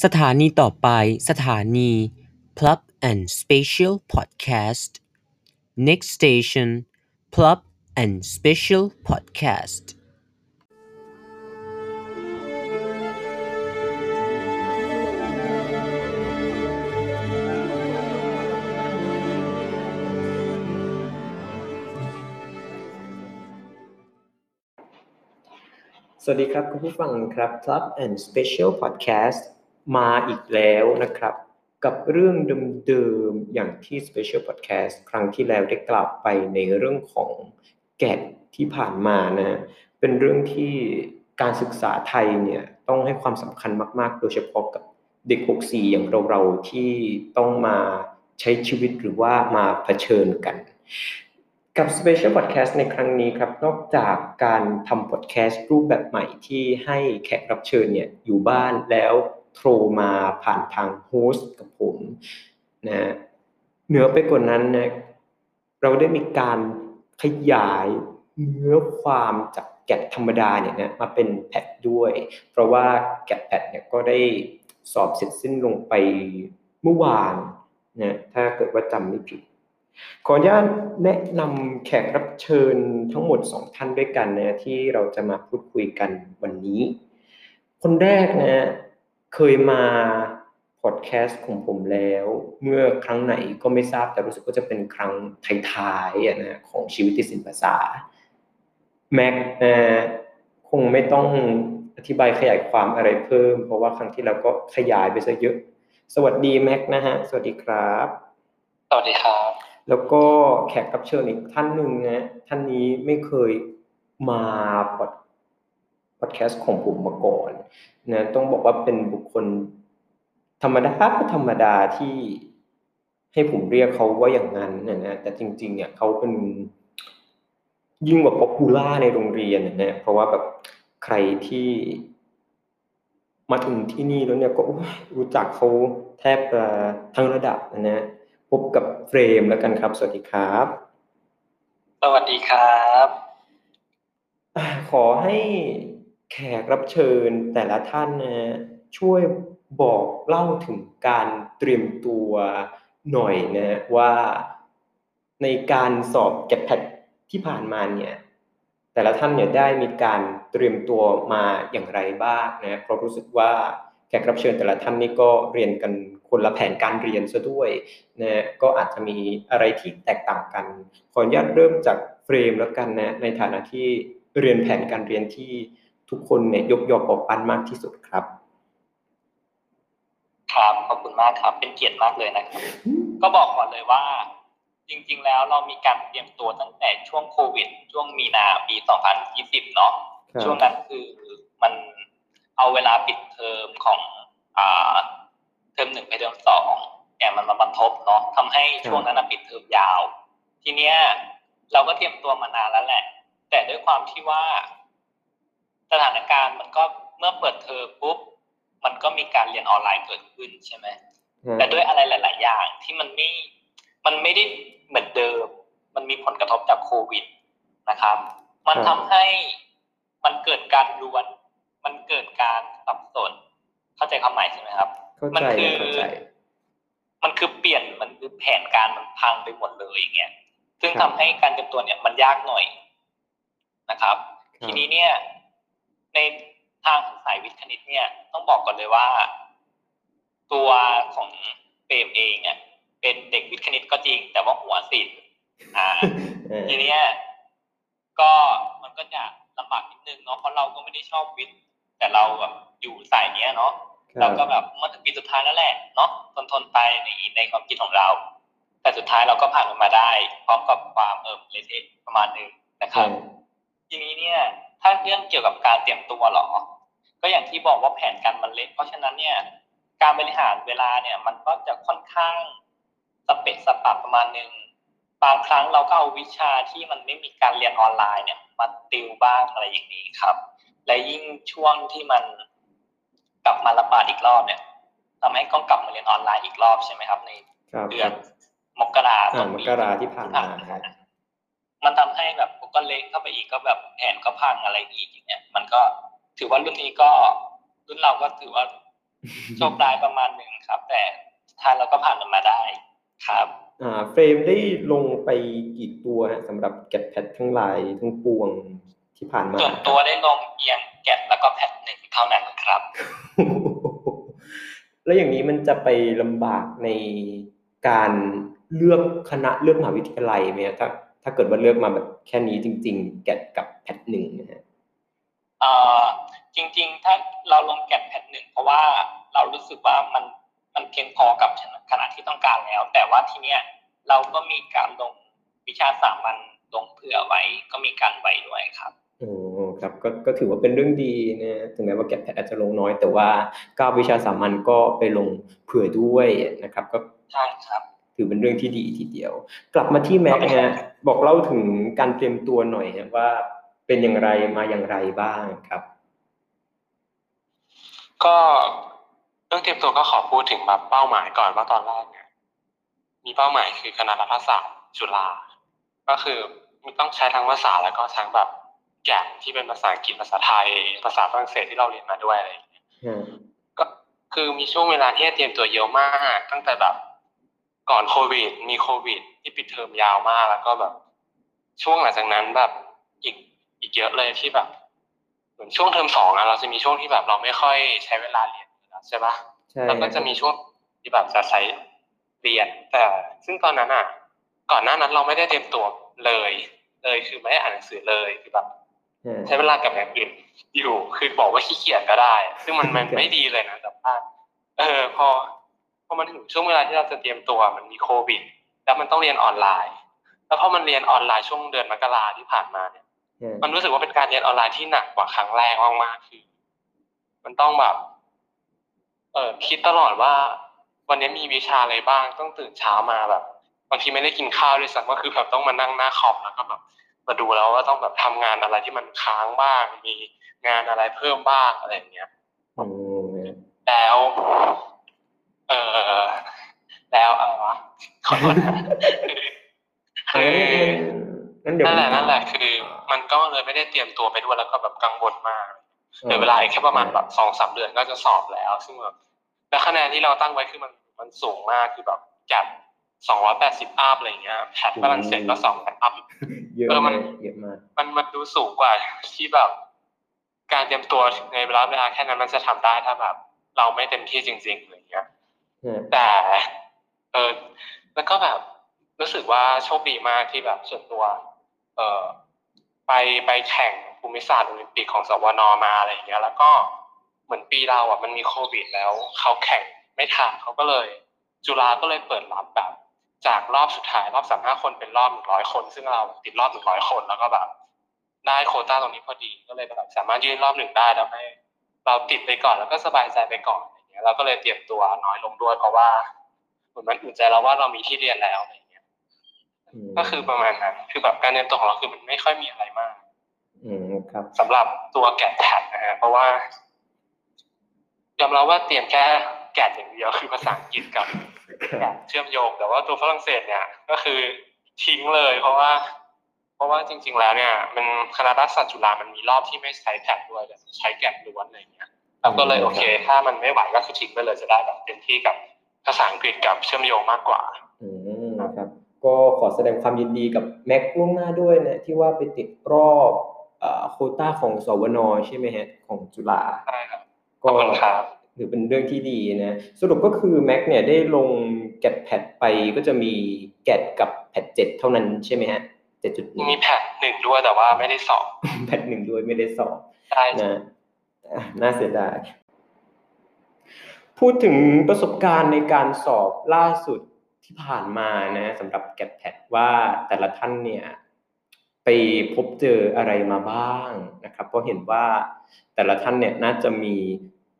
สถานีต่อไปสถานี Plug and Special Podcast Next station Plug and Special Podcast สวัสดีครับ คุณผู้ฟังครับ Club and Special Podcast มาอีกแล้วนะครับ กับเรื่องเดิมๆอย่างที่ Special Podcast ครั้งที่แล้วได้กล่าวไปในเรื่องของแกดที่ผ่านมานะเป็นเรื่องที่การศึกษาไทยเนี่ยต้องให้ความสำคัญมากๆ โดยเฉพาะกับเด็ก 64 อย่างเราๆที่ต้องมาใช้ชีวิตหรือว่ามาเผชิญกัน กับ Special Podcast ในครั้งนี้ครับ นอกจากการทำ podcast รูปแบบใหม่ที่ให้แขกรับเชิญเนี่ยอยู่บ้านแล้ว โทรมาผ่านทางโฮสต์กับผมนะเหนือไปกว่านั้นนะเราได้มีการขยายเนื้อความจากแกะธรรมดาเนี่ยนะมาเป็นแพทด้วย เพราะว่าแกะแพทเนี่ยก็ได้สอบเสร็จสิ้นลงไปเมื่อวานนะถ้าเกิดว่าจำไม่ผิด ขออนุญาตแนะนำแขกรับเชิญทั้งหมดสองท่านด้วยกันนะที่เราจะมาพูดคุยกันวันนี้ คนแรกนะ เคยมาพอดแคสต์ของผมแล้ว เมื่อครั้งไหนก็ไม่ทราบแต่รู้สึกว่าจะเป็นครั้งท้ายๆนะของชีวิตติสินภาษาแม็กนะคงไม่ต้องอธิบายขยายความอะไรเพิ่ม เพราะว่าครั้งที่เราก็ขยายไปซะเยอะ สวัสดีแม็กนะฮะ สวัสดีครับ สวัสดีครับ แล้วก็แขกรับเชิญอีกท่านหนึ่งนะท่านนี้ไม่เคยมาพอด พอดแคสต์ของผมมาก่อนนะต้องบอกว่าเป็นบุคคลธรรมดาธรรมดาที่ให้ผมเรียกเขาว่าอย่างนั้นนะนะแต่จริงๆเนี่ยเขาเป็นยิ่งกว่า popular ในโรงเรียนนะนะเพราะว่าแบบใครที่มาถึงที่นี่แล้วเนี่ยก็รู้จักเขาแทบจะทั้งระดับนะนะพบกับเฟรมแล้วกันครับ สวัสดีครับ สวัสดีครับ ขอให้ แขกรับเชิญแต่ละท่านนะช่วยบอกเล่าถึงการเตรียมตัวหน่อยนะว่าในการสอบแกดแพดที่ผ่านมาเนี่ยแต่ละท่านเนี่ยได้มีการเตรียมตัวมาอย่างไรบ้างนะเพราะรู้สึกว่าแขกรับเชิญแต่ละท่านนี่ก็เรียนกันคนละแผนการเรียนซะด้วยนะก็อาจจะมีอะไรที่แตกต่างกัน ขออนุญาตเริ่มจากเฟรมแล้วกันนะในฐานะที่เรียนแผนการเรียนที่ ทุกคนเนี่ยยกยอปอปั้นมากที่สุดครับ ครับขอบคุณมากครับ เป็นเกียรติมากเลยนะครับก็บอกก่อนเลยว่า จริง ๆ แล้วเรามีการเตรียมตัวตั้งแต่ช่วงโควิด ช่วงมีนาปี 2020 เนาะช่วงนั้นคือมันเอาเวลาปิดเทอมของอ่าเทอมหนึ่งไปเทอมสองแอบมันมาบรรทบเนาะทำให้ช่วงนั้นปิดเทอมยาว ทีเนี้ยเราก็เตรียมตัวมานานแล้วแหละ แต่ด้วยความที่ว่า สถานการณ์มันก็เมื่อเปิดเทอมปุ๊บมันก็มีการเรียนออนไลน์เกิดขึ้นใช่ไหมแต่ด้วยอะไรหลาย ๆ อย่างที่มันไม่มันไม่ได้เหมือนเดิม มันมีผลกระทบจากโควิดนะครับ มันทำให้มันเกิดการรวน มันเกิดการสับสน เข้าใจคำหมายใช่ไหมครับ มัคืเข้าใจมันคือเปลี่ยนมันคือแผนการมันพังไปหมดเลยอย่างเงี้ยซึ่งทำให้การเตรียมตัวเนี่ยมันยากหน่อยนะครับ ทีนี้เนี่ย ในทางสายวิทย์คณิตเนี่ย ต้องบอกก่อนเลยว่า ตัวของเปรมเองเนี่ยเป็นเด็กวิทย์คณิตก็จริง แต่ว่าหัวศิลป์อ่าทีเนี้ยก็มันก็จะลำบากนิดนึงเนาะเพราะเราก็ไม่ได้ชอบวิทย์แต่เราแบบอยู่สายเนี้ยเนาะเราก็แบบเมื่อถึงปีสุดท้ายแล้วแหละเนาะทนทนไปในในความคิดของเรา แต่สุดท้ายเราก็ผ่านมันมาได้ พร้อมกับความเอิบเลเทประมาณหนึ่งนะครับ ทีนี้เนี่ย ถ้าเรื่องเกี่ยวกับการเตรียมตัวหรอ ก็อย่างที่บอกว่าแผนการมันเล็ก เพราะฉะนั้นเนี่ย การบริหารเวลาเนี่ย มันก็จะค่อนข้างสเปะสปะประมาณหนึ่งบางครั้งเราก็เอาวิชาที่มันไม่มีการเรียนออนไลน์เนี่ยมาติวบ้างอะไรอย่างนี้ครับ และยิ่งช่วงที่มันกลับมาระบาดอีกรอบเนี่ยทำให้ต้องกลับมาเรียนออนไลน์อีกรอบใช่ไหมครับ ในเดือนมกราอ่ามกราที่ผ่านมาครับมันทำให้แบบ ก็เละเข้าไปอีกก็แบบแผนก็พังอะไรอีกอย่างเงี้ยมันก็ถือว่ารุ่นนี้ก็รุ่นเราก็ถือว่าโชคร้ายประมาณหนึ่งครับ แต่ท้ายเราก็ผ่านมันมาได้ครับอ่าเฟรมได้ลงไปกี่ตัวฮะสำหรับแกดแพดทั้งหลายทั้งปวงที่ผ่านมาส่วนตัวได้ลงเอียงแกะแล้วก็แพทหนึ่งเท่านั้นครับ แล้วอย่างนี้มันจะไปลำบากในการเลือกคณะเลือกมหาวิทยาลัยไหมฮะถ้า ถ้าเกิดว่าเลือกมาแบบแค่นี้จริง ๆ แกดกับแพทหนึ่งนะฮะเอ่อจริง ๆ ถ้าเราลงแกะแพทหนึ่งเพราะว่าเรารู้สึกว่ามันมันเพียงพอกับขนาดที่ต้องการแล้ว แต่ว่าทีเนี้ยเราก็มีการลงวิชาสามัญลงเผื่อไว้ก็มีการไว้ด้วยครับโอ้ครับก็ก็ถือว่าเป็นเรื่องดีนะถึงแม้ว่าแกดแพทอาจจะลงน้อย แต่ว่าเก้าวิชาสามัญก็ไปลงเผื่อด้วยนะครับ ก็ใช่ครับ ถือเป็นเรื่องที่ดีทีเดียว กลับมาที่แม็กนะฮะบอกเล่าถึงการเตรียมตัวหน่อยฮะว่าเป็นอย่างไรมาอย่างไรบ้างครับ ก็เรื่องเตรียมตัวก็ขอพูดถึงแบบเป้าหมายก่อนว่าตอนแรกเนี่ยมีเป้าหมายคือคณะรัฐศาสตร์จุฬาก็คือมีต้องใช้ทั้งภาษาแล้วก็ทั้งแบบแกะที่เป็นภาษาอังกฤษภาษาไทย ภาษาฝรั่งเศสที่เราเรียนมาด้วยอะไรอย่างเงี้ยก็คือมีช่วงเวลาที่ให้เตรียมตัวเยอะมาก ตั้งแต่แบบ ก่อนโควิด มีโควิด ที่ปิดเทอมยาวมากแล้วก็แบบ ช่วงหลังจากนั้นแบบอีกอีกเยอะเลยที่แบบเหมือนช่วงเทอมสองอะเราจะมีช่วงที่แบบเราไม่ค่อยใช้เวลาเรียนอยู่แล้วใช่ปะใช่แล้วก็จะมีช่วงที่แบบจะใช้เรียน แต่ซึ่งตอนนั้นอะก่อนหน้านั้นเราไม่ได้เตรียมตัวเลย เลยคือไม่ได้อ่านหนังสือเลยคือแบบอ่าใช้เวลากับอย่างอื่นอยู่คือบอกว่าขี้เกียจก็ได้ ซึ่งมันมันครับไม่ดีเลยนะแต่ว่าเออพอพ อมันถึงช่วงเวลาที่เราจะเตรียมตัวมันมีโควิด แล้วมันต้องเรียนออนไลน์ แล้วพอมันเรียนออนไลน์ช่วงเดือนมกราที่ผ่านมาเนี่ยอ่ามันรู้สึกว่าเป็นการเรียนออนไลน์ที่หนักกว่าครั้งแรกมากๆคือ มันต้องแบบ เออคิดตลอดว่า วันนี้มีวิชาอะไรบ้างต้องตื่นเช้ามาแบบบางทีไม่ได้กินข้าวด้วยซ้ำก็คือแบบต้องมานั่งหน้าคอมแล้วก็แบบมาดูแล้วว่าต้องแบบทำงานอะไรที่มันค้างบ้าง มีงานอะไรเพิ่มบ้างอะไรอย่างเงี้ยอืมแล้ว เออแล้วอะไรวะขอโทษนะอ่าคืองั้นเดี๋ยวนั่นแหละผมนั่นแหละคือ มันก็เลยไม่ได้เตรียมตัวไปด้วยแล้วก็แบบกังวลมากเหลือเวลาอีกแค่ประมาณแบบสองสามเดือนก็จะสอบแล้ว ซึ่งแบบแล้วคะแนนที่เราตั้งไว้คือมันมันสูงมากคือแบบจากสองร้อยแปดสิบอัพอะไรเงี้ยแพทฝรั่งเศสก็สองพันอัพเยอะเออมัมานกเยอะมากมันมันดูสูงกว่าที่แบบ การเตรียมตัวในเวลาเวลาแค่นั้นมันจะทำได้ถ้าแบบ เราไม่เต็มที่จริงๆอะไรเงี้ยอ่า แต่เออแล้วก็แบบรู้สึกว่าโชคดีมากที่แบบส่วนตัว เออไปไปแข่งภูมิศาสตร์โอลิมปิกของสวนมาอะไรอย่างเงี้ย แล้วก็เหมือนปีเราอะมันมีโควิด แล้วเขาแข่งไม่ทันเขาก็เลย จุฬาก็เลยเปิดรับแบบจากรอบสุดท้ายรอบสามห้าคนเป็นรอบหนึ่งร้อยคน ซึ่งเราติดรอบหนึ่งร้อยคนแล้วก็แบบได้โควต้าตรงนี้พอดีก็เลยแบบสามารถยื่นรอบหนึ่งได้แล้วให้เราติดไปก่อนแล้วก็สบายใจไปก่อน เงี้ยเราก็เลยเตรียมตัวน้อยลงด้วยเพราะว่าเหมือนมันอุ่นใจเราว่าเรามีที่เรียนแล้วอะไรอย่างเงี้ยมก็คือประมาณนั้นคือแบบการเรียนตัวของเราคือมันไม่ค่อยมีอะไรมาก อืมครับสำหรับตัวแกะแพดนะฮะเพราะว่ายอมรับว่าเตรียมแค่แกะอย่างเดียวคือภาษาอังกฤษกับครับเชื่อมโยงแต่ว่าตัวฝรั่งเศสเนี่ยก็คือทิ้งเลย เพราะว่า เพราะว่าจริง ๆ แล้วเนี่ย มันคณะรัฐศาสตร์จุฬามันมีรอบที่ไม่ใช้แพดด้วยแต่ใช้แกะล้วนอะไรอย่างเงี้ย เราก็เลยโอเค ถ้ามันไม่ไหวก็คือทิ้งไปเลยจะได้แบบเต็มที่กับภาษาอังกฤษกับเชื่อมโยงมากกว่า อืมครับ ก็ขอแสดงความยินดีกับแม็กล่วงหน้าด้วยนะที่ว่าไปติดรอบเอ่อโควต้าของสวนใช่ไหมฮะของจุฬาใช่ครับขก็อบคุณครับถือเป็นเรื่องที่ดีนะสรุปก็คือแม็กเนี่ยได้ลงแกดแพดไปก็จะมีแกดกับแพดเจ็ดเท่านั้นใช่ไหมฮะเจ็ดจุดหนึ่งมีแพดหนึ่งด้วยแต่ว่าไม่ได้สอบแพดหนึ่งด้วยไม่ได้สอบใช่นะอะ น่าเสียดายพูดถึงประสบการณ์ในการสอบล่าสุดที่ผ่านมานะสำหรับแกดแพดว่าแต่ละท่านเนี่ยไปพบเจออะไรมาบ้างนะครับเพราะเห็นว่าแต่ละท่านเนี่ยน่าจะมี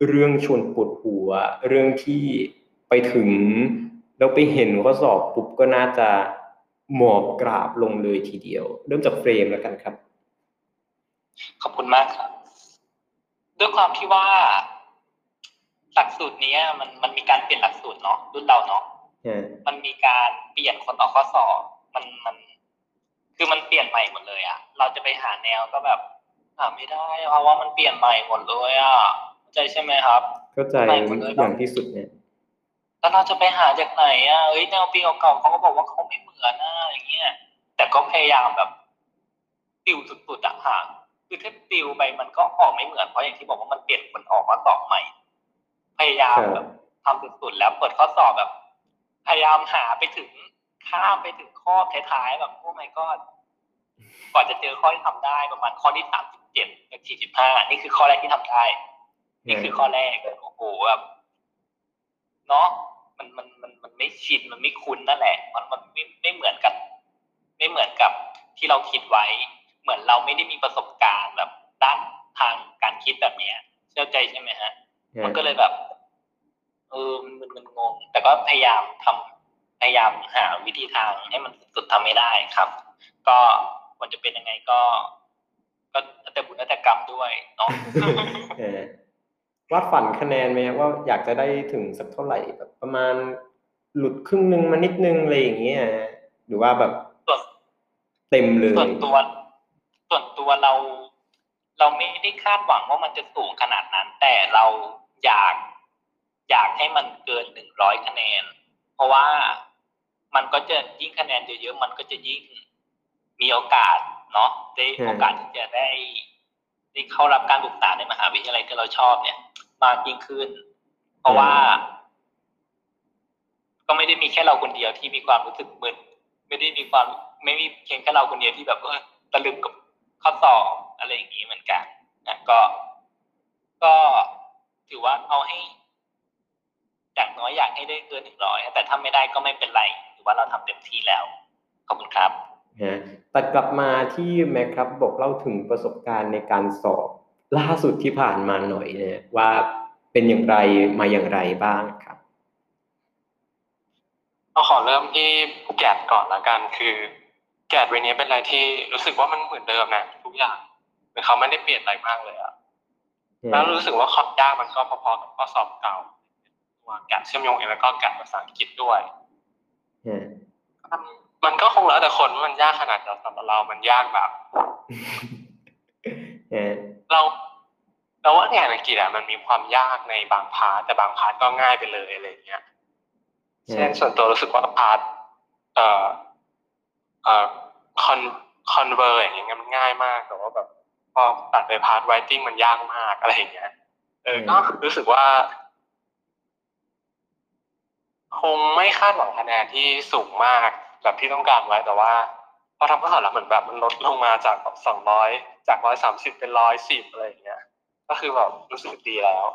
เรื่องชวนปวดหัว เรื่องที่ไปถึงแล้วไปเห็นข้อสอบปุ๊บก็น่าจะหมอบกราบลงเลยทีเดียว เริ่มจากเฟรมแล้วกันครับ ขอบคุณมากครับ ด้วยความที่ว่า หลักสูตรเนี้ยมันมันมีการเปลี่ยนหลักสูตรเนาะรุ่นเราเนาะฮะมันมีการเปลี่ยนคนออกข้อสอบมันมัน คือมันเปลี่ยนใหม่หมดเลยอะเราจะไปหาแนวก็แบบหาไม่ได้เพราะว่ามันเปลี่ยนใหม่หมดเลยอะเข้าใจใช่ไหมครับ เข้าใจใหม่หมดเลยเนอะอย่างที่สุดเนี่ยแล้วเราจะไปหาจากไหนอะเอ้ยแนวปีเก่าๆเขาก็บอกว่าเขาไม่เหมือนนะอย่างเงี้ยแต่ก็พยายามแบบติวสุดๆอะค่ะ คือถ้าติวไปมันก็ออกไม่เหมือนเพราะอย่างที่บอกว่ามันเปลี่ยนผลออกมาตอบใหม่ พยายามครับแบบทำสุดๆแล้วเปิดข้อสอบแบบ พยายามหาไปถึงข้ามไปถึงข้อท้ายๆแบบโอ้ my god ก่อนจะเจอข้อที่ทำได้ประมาณข้อที่สามสิบเจ็ดกับสี่สิบห้านี่คือข้อแรกที่ทำได้ นี่คือข้อแรกโอ้โหแบบเนาะมันมันมันมันไม่ชินมันไม่คุ้นนั่นแหละ มันมันไม่ไม่เหมือนกับ ไม่เหมือนกับที่เราคิดไว้ เหมือนเราไม่ได้มีประสบการณ์แบบด้านทางการคิดแบบเนี้ยเชื่อใจใช่ไหมฮะ มันก็เลยแบบเออมันมันมันงง แต่ก็พยายามทำพยายามหาวิธีทางให้มันสุดๆทำไม่ได้ครับ ก็ควรจะเป็นยังไงก็ ก็แล้วแต่บุญแล้วแต่กรรมด้วยเนาะเออวาดฝันคะแนนไหมครับว่าอยากจะได้ถึงสักเท่าไหร่แบบประมาณหลุดครึ่งหนึ่งมานิดนึงอะไรอย่างเงี้ยหรือว่าแบบส่วนเต็มเลยส่วนตัว ส่วนตัวเรา เราไม่ได้คาดหวังว่ามันจะสูงขนาดนั้น แต่เราอยากอยากให้มันเกินหนึ่งร้อยคะแนน เพราะว่ามันก็จะยิ่งคะแนนเยอะๆมันก็จะยิ่งมีโอกาสเนาะได้อืมโอกาสที่จะได้ได้เข้ารับการศึกษาในมหาวิทยาลัยที่เราชอบเนี่ย มากยิ่งขึ้น เพราะว่า ก็ไม่ได้มีแค่เราคนเดียวที่มีความรู้สึกมึนไม่ได้มีความไม่มีเพียงแค่เราคนเดียวที่แบบเออตะลึงกับ ข้อสอบอะไรอย่างนี้เหมือนกันนะก็ ก็ถือว่าเอาให้อย่างน้อยอยากให้ได้เกินหนึ่งร้อยแต่ถ้าไม่ได้ก็ไม่เป็นไรถือว่าเราทำเต็มที่แล้ว ขอบคุณครับฮะตัดกลับมาที่แม็กครับบอกเล่าถึงประสบการณ์ในการสอบล่าสุดที่ผ่านมาหน่อยเนี่ยว่าเป็นอย่างไรมาอย่างไรบ้างครับเราขอเริ่มที่แกดก่อนละกันคือ แกดเวนี้เป็นอะไรที่รู้สึกว่ามันเหมือนเดิมนะทุกอย่างเหมือนเขาไม่ได้เปลี่ยนอะไรมากเลยอะแล้วรู้สึกว่าความยากมันก็พอๆกับข้อสอบเก่าตัว GAT เชื่อมโยงเองแล้วก็ GAT ภาษาอังกฤษด้วยฮะมันมันก็คงแล้วแต่คนว่ามันยากขนาดไหนสำหรับเรามันยากแบบฮะเราเราว่า GAT อังกฤษอะมันมีความยากในบาง part แต่บาง part ก็ง่ายไปเลยอะไรอย่างเงี้ยเช่นส่วนตัวรู้สึกว่า part เอ่อเอ่อ con conver อย่างเงี้ยมันง่ายมากแต่ว่าแบบพอตัดไป part writing มันยากมากอะไรอย่างเงี้ยเออก็รู้สึกว่า คงไม่คาดหวังคะแนนที่สูงมากแบบที่ต้องการไว้แต่ว่าพอทำข้อสอบแล้วเหมือนแบบมันลดลงมาจากสองร้อยจากร้อยสามสิบเป็นร้อยสิบอะไรอย่างเงี้ย ก็คือแบบรู้สึกดีแล้ว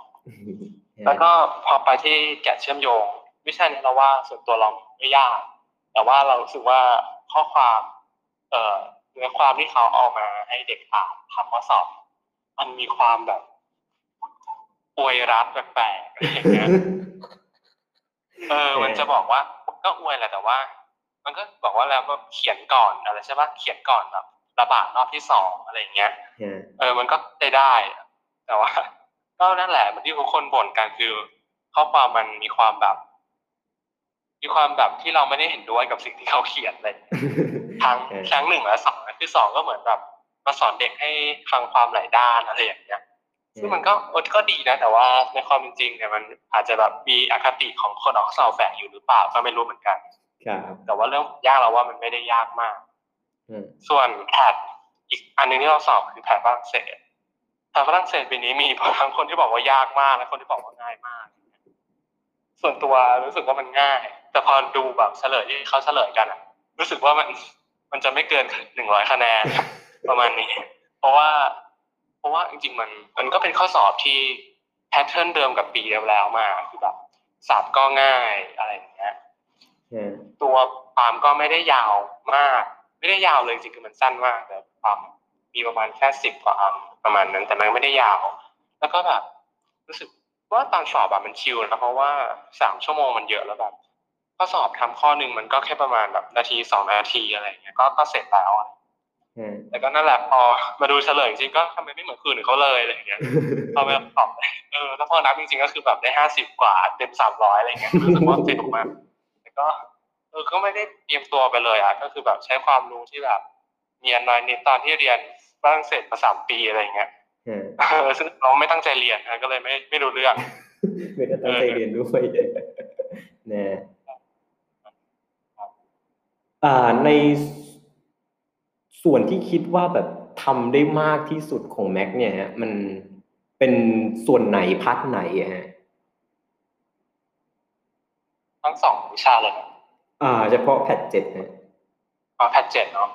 แล้วก็พอไปที่แกะเชื่อมโยง วิชานี้เราว่าส่วนตัวเราไม่ยาก แต่ว่าเรารู้สึกว่า ข้อความเอ่อเนื้อความที่เขาเอามาให้เด็กอ่านทำข้อสอบ มันมีความแบบอวยรัดแปลกๆอะไรอย่างเงี้ยเออ มันจะบอกว่าก็อวยแหละแต่ว่า มันก็บอกว่าแล้วว่าเขียนก่อนอะไรใช่ปะเขียนก่อนแบบระบาดรอบที่สองอะไรอย่างเงี้ยฮะเออ มันก็ได้ได้ แต่ว่าก็นั่นแหละมันที่ทุกคนบ่นกันคือ ข้อความมันมีความแบบ มีความแบบที่เราไม่ได้เห็นด้วยกับสิ่งที่เขาเขียนเลยทั้งเออทั้งหนึ่งและสองคือสองก็เหมือนแบบมาสอนเด็กให้ฟังความหลายด้านอะไรอย่างเงี้ยซึ่งมันก็เออก็ดีนะ แต่ว่าในความเป็นจริงเนี่ยมันอาจจะแบบมีอคติของคนออกข้อสอบแฝงอยู่หรือเปล่าก็ไม่รู้เหมือนกันครับแต่ว่าเรื่องยากเราว่ามันไม่ได้ยากมากอืมส่วนแพทอีกอันหนึงที่เราสอบคือแพทฝรั่งเศสแพทฝรั่งเศสปีนี้มีทั้งคนที่บอกว่ายากมากและคนที่บอกว่าง่ายมาก ส่วนตัวรู้สึกว่ามันง่าย แต่พอดูแบบเฉลยที่เขาเฉลยกันอะรู้สึกว่ามันมันจะไม่เกินหนึ่งร้อยคะแนนประมาณนี้ เพราะว่า เพราะว่าจริงๆมันมันก็เป็นข้อสอบที่แพทเทิร์นเดิมกับปีแล้วๆมาคือแบบสับก็ง่ายอะไรอย่างเงี้ยฮะตัวความก็ไม่ได้ยาวมาก ไม่ได้ยาวเลยจริงๆคือมันสั้นมากแต่ความมีประมาณแค่สิบกว่าอันประมาณนั้น แต่มันไม่ได้ยาว แล้วก็แบบรู้สึก ว่าตอนสอบแบบมันชิลนะเพราะว่าสามชั่วโมงมันเยอะแล้วแบบข้อสอบทำข้อหนึ่งมันก็แค่ประมาณแบบนาทีสองนาทีอะไรอย่างเงี้ยก็ก็เสร็จแล้วอะฮะแต่ก็นั่นแหละพอมาดูเฉลยจริงๆก็ทำไมไม่เหมือนคืนอื่นเขาเลยอะไรอย่างเงี้ยพอไปตอบเออแล้วพอนับจริงๆก็คือแบบได้ห้าสิบกว่าเต็มสามร้อยอะไรเงี้ยรู้สึกว่าสนุกมากแต่ก็เออก็ไม่ได้เตรียมตัวไปเลยอะก็คือแบบใช้ความรู้ที่แบบเรียนน้อยนิดตอนที่เรียนฝรั่งเศสมาสามปีอะไรเงี้ยฮะเออ ซึ่งเราไม่ตั้งใจเรียนนะก็เลยไม่ไม่รู้เรื่องไม่ได้ตั้งใจเรียนด้วยนะอ่าในส่วนที่คิดว่าแบบทำได้มากที่สุดของแม็กเนี่ยฮะมันเป็นส่วนไหนพาร์ทไหนฮะทั้งสองวิชาเลยนะอ่า เฉพาะ PAT เจ็ดฮะเอา PAT เจ็ดเนาะ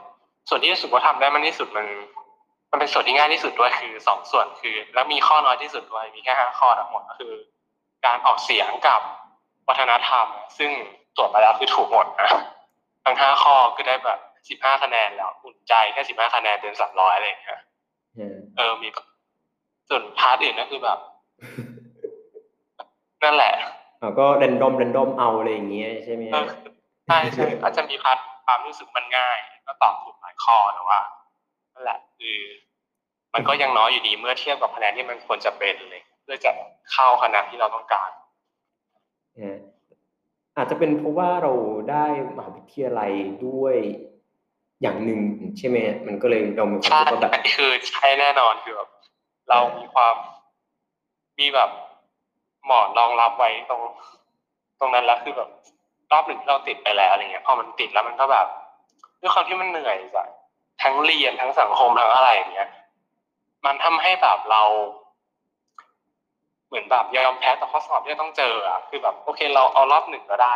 ส่วนที่รู้สึกว่าทำได้มากที่สุดมัน มันเป็นส่วนที่ง่ายที่สุดด้วยคือสองส่วนคือ แล้วมีข้อน้อยที่สุดด้วยมีแค่ห้าข้อทั้งหมดก็คือ การออกเสียงกับวัฒนธรรม ซึ่งตรวจมาแล้วคือถูกหมดนะทั้งห้าข้อก็ได้แบบสิบห้าคะแนนแล้วอุ่นใจแค่สิบห้าคะแนนเต็มสามร้อยอะไรอย่างเงี้ยฮะเออมีส่วน part อื่นก็คือแบบ นั่นแหละอ่าก็ random random เอาอะไรอย่างเงี้ยใช่ไหมเอฮะอใช่ใช่อาจจะมี part ความรู้สึกมันง่าย ก็ตอบถูกหลายข้อแต่ว่านั่น แหละคือ มันก็ยังน้อยอยู่ดีเมื่อเทียบกับคะแนนที่มันควรจะเป็นเลย เพื่อจะเข้าคณะที่เราต้องการฮะอาจจะเป็นเพราะว่าเราได้มหาวิทยาลัยด้วยอย่างหนึ่งใช่ไหมฮะมันก็เลยเรามีความใช่รู้สึกว่าแบบอันนี้คือใช่แน่นอนคือแบบเรามีความมีแบบหมอนรองรับไว้ตรง ตรงนั้นแล้วคือแบบรอบหนึ่งที่เราติดไปแล้วอะไรเงี้ยพอมันติดแล้วมันก็แบบด้วยความที่มันเหนื่อยจ้ะ ทั้งเรียนทั้งสังคมทั้งอะไรอย่างเงี้ย มันทำให้แบบเรา เหมือนแบบยอมแพ้ต่อข้อสอบที่ต้องเจออะคือแบบ โอเค เราเอารอบหนึ่งก็ได้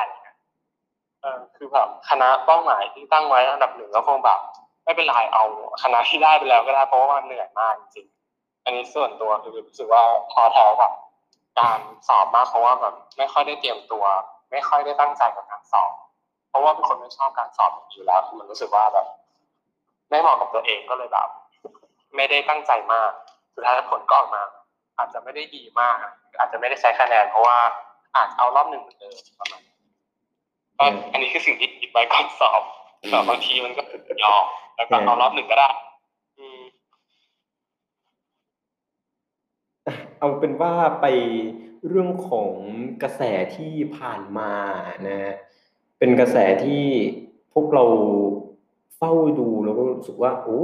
เออคือแบบคณะเป้าหมายที่ตั้งไว้อันดับหนึ่งก็คงแบบไม่เป็นไรเอาคณะที่ได้ไปแล้วก็ได้เพราะว่ามันเหนื่อยมากจริงๆอันนี้ส่วนตัวคือรู้สึกว่าพอแท้กับการสอบมากเพราะว่าแบบไม่ค่อยได้เตรียมตัว ไม่ค่อยได้ตั้งใจกับการสอบ เพราะว่าเป็นคนไม่ชอบการสอบอยู่แล้วคือมันรู้สึกว่าแบบ ไม่เหมาะกับตัวเองก็เลยแบบ ไม่ได้ตั้งใจมาก สุดท้ายผลก็ออกมา อาจจะไม่ได้ดีมาก อาจจะไม่ได้ใช้คะแนน เพราะว่าอาจเอารอบหนึ่งเหมือนเดิมประมาณนั้นก็อันนี้คือสิ่งที่คิดไว้ก่อนสอบแต่บางทีมันก็ยอมแล้วก็เอารอบหนึ่งก็ได้อืมเอาเป็นว่าไปเรื่องของกระแสที่ผ่านมานะฮะเป็นกระแสที่พวกเรา เฝ้าดูแล้วก็รู้สึกว่า โอ้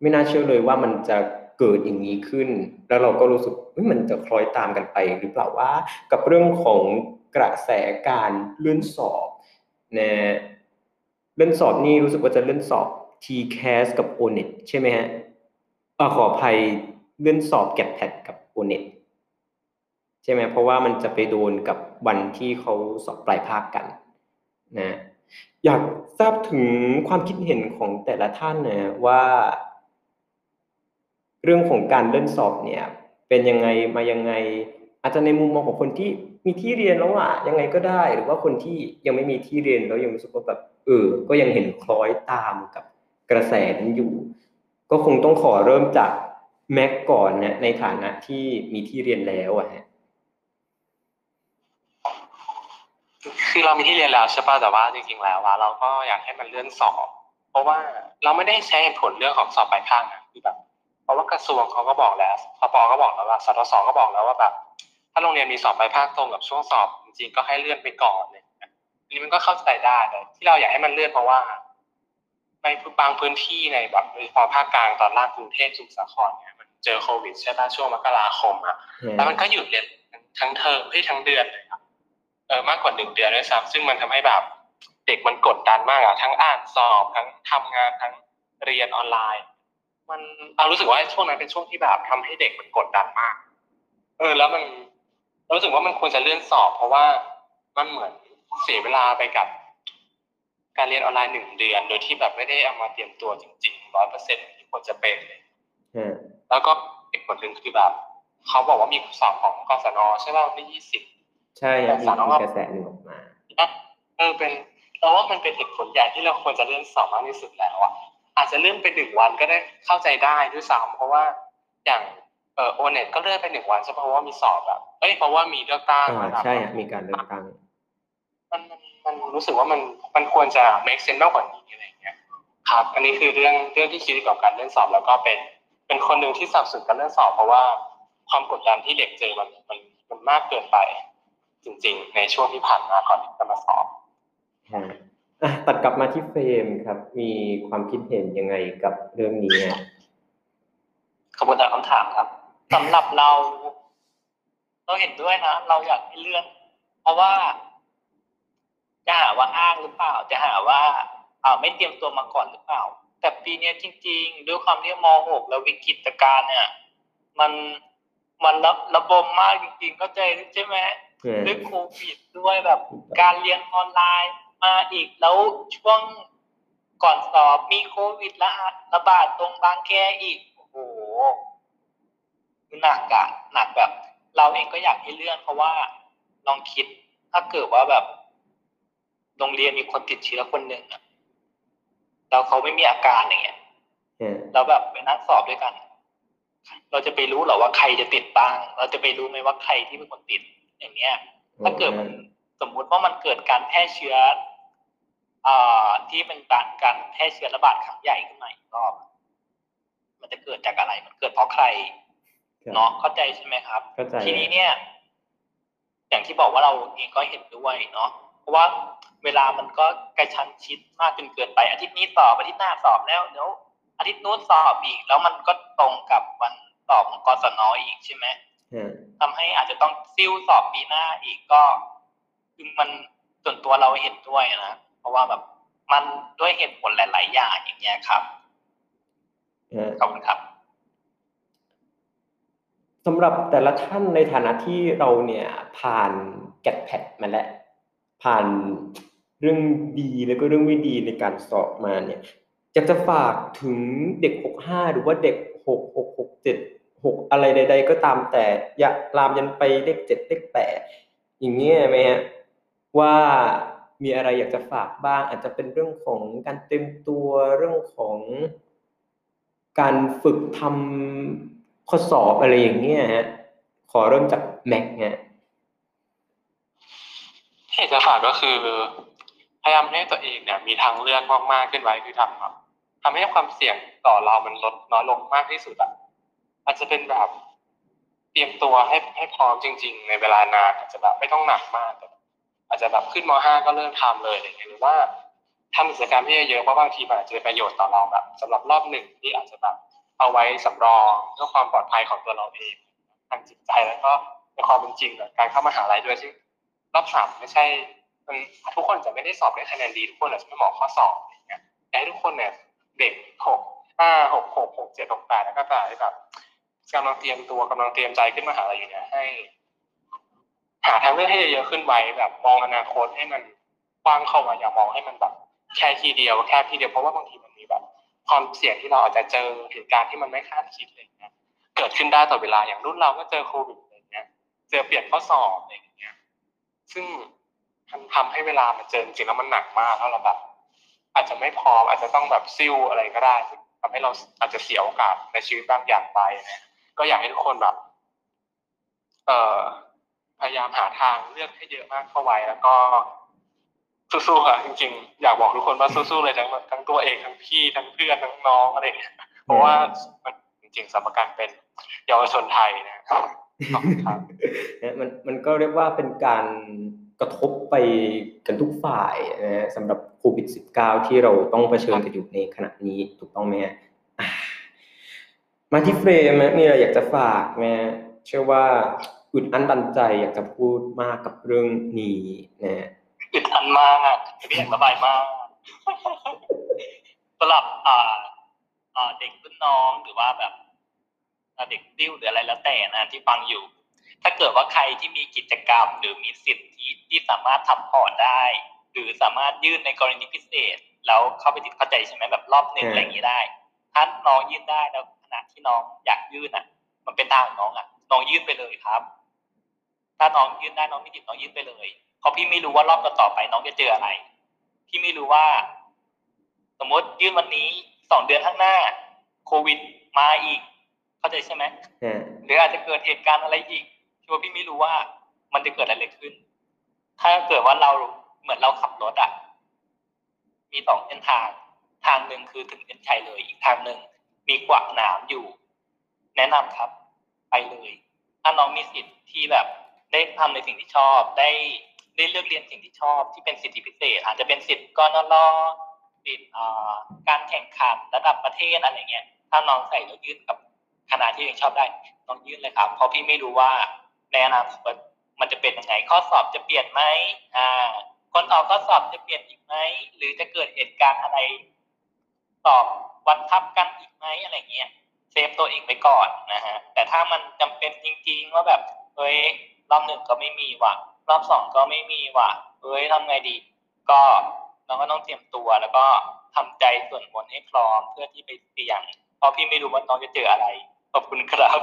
ไม่น่าเชื่อเลยว่ามันจะเกิดอย่างนี้ขึ้น แล้วเราก็รู้สึกมันจะคล้อยตามกันไปหรือเปล่าว่า กับเรื่องของกระแสการเลื่อนสอบนะเลื่อนสอบนี่รู้สึกว่าจะเลื่อนสอบ TCAS กับ ONET ใช่ไหมฮะอขออภัยเลื่อนสอบแกดแพดกับ ONET ใช่ไหมเพราะว่ามันจะไปโดนกับวันที่เขาสอบปลายภาคกัน นะ อยากทราบถึงความคิดเห็นของแต่ละท่านนะว่า เรื่องของการเล่นสอบเนี่ย เป็นยังไงมายังไง อาจจะในมุมมองของคนที่มีที่เรียนแล้วอะยังไงก็ได้ หรือว่าคนที่ยังไม่มีที่เรียนแล้วยังรู้สึกว่าแบบเออ ก็ยังเห็นคล้อยตามกับกระแสนั้นอยู่ ก็คงต้องขอเริ่มจากแม็กก่อนนะในฐานะที่มีที่เรียนแล้วอะฮะ คือเรามีที่เรียนแล้วใช่ป่ะแต่ว่าจริงๆแล้วว่าเราก็อยากให้มันเลื่อนสอบ เพราะว่าเราไม่ได้ใช้เหตุผลเรื่องของสอบปลายภาคนะคือแบบเพราะว่ากระทรวงเขาก็บอกแล้วพปก็บอกแล้วว่าสทศก็บอกแล้วว่าแบบถ้าโรงเรียนมีสอบปลายภาคตรงกับช่วงสอบจริงๆก็ให้เลื่อนไปก่อนเลยอันนี้มันก็เข้าใจได้แต่ที่เราอยากให้มันเลื่อนเพราะว่าในบางพื้นที่ในแบบโดยเฉพาะภาคกลางตอนล่างกรุงเทพสมุทรสาครเนี่ยมันเจอโควิดใช่ป่ะช่วงมกราคมอะแล้วมันก็หยุดเรียนทั้งเทอมให้ทั้งเดือนเลยครับ เออมากกว่าหนึ่งเดือนด้วยซ้ำซึ่งมันทำให้แบบเด็กมันกดดันมากอะทั้งอ่านสอบทั้งทำงานทั้งเรียนออนไลน์ มันเรารู้สึกว่าช่วงนั้นเป็นช่วงที่แบบทำให้เด็กมันกดดันมาก เออ แล้วมันเรารู้สึกว่ามันควรจะเลื่อนสอบ เพราะว่ามันเหมือนเสียเวลาไปกับ การเรียนออนไลน์หนึ่งเดือน โดยที่แบบไม่ได้เอามาเตรียมตัวจริงๆร้อยเปอร์เซ็นต์ที่ควรจะเป็นเลยฮะแล้วก็อีกผลหนึ่งคือแบบเขาบอกว่ามีสอบของกศนใช่ป่ะวันที่ยี่สิบ ใช่ครับมีมีกระแสหนึ่งออกมาเออเป็นเราว่ามันเป็นเหตุผลใหญ่ที่เราควรจะเลื่อนสอบมากที่สุดแล้วอะอาจจะเลื่อนไปหนึ่งวันก็ได้เข้าใจได้ด้วยซ้ำเพราะว่าอย่างเออโอเน็ตก็เลื่อนไปหนึ่งวันใช่ปะเพราะว่ามีสอบแบบเอ้ยเพราะว่ามีเลือกตั้งอ่าระดับใช่ฮะมีการเลือกตั้งมันมันมันรู้สึกว่ามันมันควรจะ make sense มากกว่านี้อะไรอย่างเงี้ยครับอันนี้คือเรื่องเรื่องที่คิดเกี่ยวกับการเลื่อนสอบแล้วก็เป็น เป็นคนหนึ่งที่สนับสนุนการเลื่อนสอบ เพราะว่าความกดดันที่เด็กเจอมันมันมันมากเกินไป จริง ๆ ในช่วงที่ผ่านมาก่อนที่จะมาสอบฮะอะตัดกลับมาที่เฟรมครับ มีความคิดเห็นยังไงกับเรื่องนี้ฮะขอบคุณตามคำถามครับสำหรับเรา เราเห็นด้วยนะ เราอยากให้เลื่อน เพราะว่า จะหาว่าอ้างหรือเปล่า จะหาว่าอ่าไม่เตรียมตัวมาก่อนหรือเปล่า แต่ปีนี้จริง ๆ ด้วยความที่ม .6 แล้ววิกฤตการณ์เนี่ย มันมันระระบมมากจริง ๆ ก็ใจใช่ไหมเออ ด้วยโควิดด้วยแบบ การเรียนออนไลน์มาอีกแล้วช่วงก่อนสอบมีโควิดระบาดระบาดตรงบางแคอีก โอ้โหหนักอะหนักแบบ เราเองก็อยากให้เลื่อนเพราะว่าลองคิดถ้าเกิดว่าแบบโรงเรียนมีคนติดเชื้อคนหนึ่งอะแล้วเขาไม่มีอาการอย่างเงี้ยเออแล้วแบบไปนั่งสอบด้วยกัน เราจะไปรู้เหรอว่าใครจะติดบ้าง เราจะไปรู้ไหมว่าใครที่เป็นคนติด อย่างเงี้ย ถ้าเกิดมันสมมุติว่ามันเกิดการแพร่เชื้ออ่าที่เป็นการการแพร่เชื้อระบาดครั้งใหญ่ขึ้นมาอีกรอบมันจะเกิดจากอะไร มันเกิดเพราะใครครับเนาะเข้าใจใช่ไหมครับเข้าใจทีนี้เนี่ย อย่างที่บอกว่าเราเองก็เห็นด้วยเนาะเพราะว่าเวลามันก็กระชั้นชิดมากจนเกินไป อาทิตย์นี้สอบอาทิตย์หน้าสอบแล้วเดี๋ยวอาทิตย์นู้นสอบอีก แล้วมันก็ตรงกับวันสอบของกศนอีกใช่ไหมเออ ทำให้อาจจะต้องซิ่วสอบปีหน้าอีกก็คือมันส่วนตัวเราเห็นด้วยนะ เพราะว่าแบบมันด้วยเหตุผลหลาย ๆ อย่างอย่างเงี้ยครับเออขอบคุณครับสำหรับแต่ละท่านในฐานะที่เราเนี่ยผ่านแกดแพดมาแล้วผ่านเรื่องดีแล้วก็เรื่องไม่ดีในการสอบมาเนี่ยอยากจะฝากถึงเด็ก 65 หรือว่าเด็ก 6 6 6 7 6อะไรใด ๆ ก็ตามแต่อย่าลามยันไปเลข7เลข8อย่างเงี้ยไหมฮะว่ามีอะไรอยากจะฝากบ้าง อาจจะเป็นเรื่องของการเตรียมตัวเรื่องของการฝึกทำข้อสอบอะไรอย่างเงี้ยฮะขอเริ่มจากแม็กฮะที่อยากจะฝากก็คือ พยายามให้ตัวเองเนี่ย มีทางเลือกมากๆขึ้นไว้คือทำแบบทำให้ความเสี่ยงต่อเรามันลดน้อยลงมากที่สุดอะ อาจจะเป็นแบบเตรียมตัวให้ให้พร้อมจริง ๆ ในเวลานานอาจจะแบบไม่ต้องหนักมากแต่อาจจะแบบขึ้นม .5 ก็เริ่มทำเลยอย่างเงี้ยหรือว่าทำกิจกรรมที่เยอะๆเพราะบางทีมันอาจจะเป็นประโยชน์ต่อเราแบบสำหรับรอบหนึ่งที่อาจจะแบบเอาไว้สำรองเพื่อความปลอดภัยของตัวเราเองทางจิตใจแล้วก็ในความเป็นจริงกับการเข้ามหาลัยด้วยซึ่งรอบสามไม่ใช่มันทุกคนจะไม่ได้สอบได้คะแนนดีทุกคนอาจจะไม่เหมาะข้อสอบอย่างเงี้ยอยากให้ทุกคนเนี่ยเด็กหกห้าหกหกหกเจ็ดหกแปดแล้วก็ตายแบบ กำลังเตรียมตัวกำลังเตรียมใจขึ้นมาหาอะไรอยู่เนี่ยให้ หาทางเลือกให้เยอะขึ้นไว้แบบมองอนาคตให้มันกว้างเข้ามาอย่ามองให้มันแบบแค่ทีเดียวแค่ทีเดียวเพราะว่าบางทีมันมีแบบ ความเสี่ยงที่เราอาจจะเจอเหตุการณ์ที่มันไม่คาดคิดอะไรอย่างเงี้ยเกิดขึ้นได้ต่อเวลาอย่างรุ่นเราก็เจอโควิดอะไรอย่างเงี้ยเจอเปลี่ยนข้อสอบอะไรอย่างเงี้ย ซึ่งมันทำให้เวลามันเจอจริงแล้วมันหนักมากแล้วเราแบบอาจจะไม่พร้อมอาจจะต้องแบบซิ่วอะไรก็ได้ซึ่งทำให้เราอาจจะเสียโอกาสในชีวิตบางอย่างไปนะ ก็อยากให้ทุกคนแบบ เอ่อพยายามหาทางเลือกให้เยอะมากเข้าไว้แล้วก็สู้ๆค่ะจริง ๆ อยากบอกทุกคนว่าสู้ๆเลยทั้งทั้งตัวเองทั้งพี่ทั้งเพื่อนทั้งน้องอะไรเงี้ยเพราะว่ามันจริงๆสำคัญเป็นเยาวชนไทยนะครับนะมันมันก็เรียกว่าเป็นการกระทบไปกันทุกฝ่ายนะสำหรับโควิด -19 ที่เราต้องเผชิญกันอยู่ในขณะนี้ถูกต้องไหมฮะ มาที่เฟรมนะมีอะไรอยากจะฝากไหมฮะเชื่อว่าอึดอั้นตันใจอยากจะพูดมากกับเรื่องนี้นะฮะอึดอันมากอะไม่อยากระบายมากสำหรับอ่าอ่าเด็กรุ่นน้องหรือว่าแบบอ่าเด็กดิ้วหรืออะไรแล้วแต่นะที่ฟังอยู่ ถ้าเกิดว่าใครที่มีกิจกรรม หรือมีสิทธิที่สามารถทำพอร์ตได้ หรือสามารถยื่นในกรณีพิเศษ แล้วเข้าไปติดเข้าใจใช่ไหมแบบรอบหนึ่งอืมอะไรอย่างนี้ได้ถ้าน้องยื่นได้แล้วข ณะที่น้องอยากยื่นอะ มันเป็นทางของน้องอะ น้องยื่นไปเลยครับ ถ้าน้องยื่นได้น้องไม่ติดน้องยื่นไปเลยเพราะพี่ไม่รู้ว่ารอบต่อๆไป น้องจะเจออะไร พี่ไม่รู้ว่า สมมติยื่นวันนี้สองเดือนข้างหน้า โควิดมาอีก เข้าใจใช่ไหมนะฮะหรืออาจจะเกิดเหตุการณ์อะไรอีกที่ว่าพี่ไม่รู้ว่า มันจะเกิดอะไรขึ้น ถ้าเกิดว่าเราเหมือนเราขับรถอะ มีสองเส้นทาง ทางหนึ่งคือถึงเส้นชัยเลย อีกทางหนึ่ง มีกวักหนามอยู่ แนะนำครับ ไปเลยถ้าน้องมีสิทธิ์ที่แบบได้ทำในสิ่งที่ชอบได้ได้เลือกเรียนสิ่งที่ชอบ ที่เป็นสิทธิพิเศษ อาจจะเป็นสิทธิ์กนลสิทธิ์การแข่งขันระดับประเทศอะไรเงี้ยถ้าน้องใส่แล้วยื่นกับคณะที่เองชอบได้น้องยื่นเลยครับ เพราะพี่ไม่รู้ว่าในในอนาคตมันจะเป็นยังไงข้อสอบจะเปลี่ยนไหมอ่าคนออกข้อสอบจะเปลี่ยนอีกไหมหรือจะเกิดเหตุการณ์อะไรสอบ วัดทับกันอีกไหมอะไรเงี้ยเซฟตัวเองไปก่อนนะฮะแต่ถ้ามันจำเป็นจริงๆว่าแบบเฮ้ยรอบหนึ่งก็ไม่มีว่ะรอบสองก็ไม่มีว่ะเฮ้ยทำไงดี ก็เราก็ต้องเตรียมตัวแล้วก็ทำใจส่วนบนให้พร้อมเพื่อที่ไปเสี่ยงเพราะพี่ไม่รู้ว่าน้องจะเจออะไรขอบคุณครับ